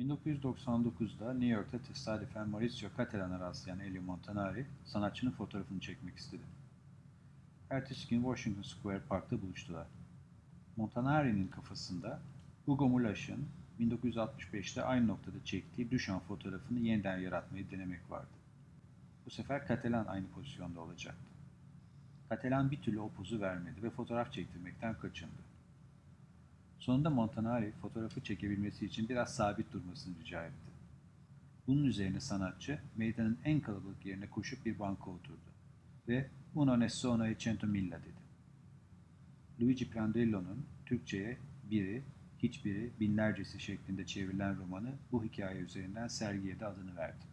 1999'da New York'ta tesadüfen Maurizio Cattelan'a rastlayan Elio Montanari, sanatçının fotoğrafını çekmek istedi. Ertesi gün Washington Square Park'ta buluştular. Montanari'nin kafasında Hugo Mulasch'ın 1965'te aynı noktada çektiği Duchamp fotoğrafını yeniden yaratmayı denemek vardı. Bu sefer Catalan aynı pozisyonda olacaktı. Catalan bir türlü o pozu vermedi ve fotoğraf çektirmekten kaçındı. Sonunda Montanari fotoğrafı çekebilmesi için biraz sabit durmasını rica etti. Bunun üzerine sanatçı meydanın en kalabalık yerine koşup bir banka oturdu ve Uno ne sono e centomilla dedi. Luigi Pirandello'nun Türkçe'ye biri, hiçbiri, binlercesi şeklinde çevrilen romanı bu hikaye üzerinden sergiye de adını verdi.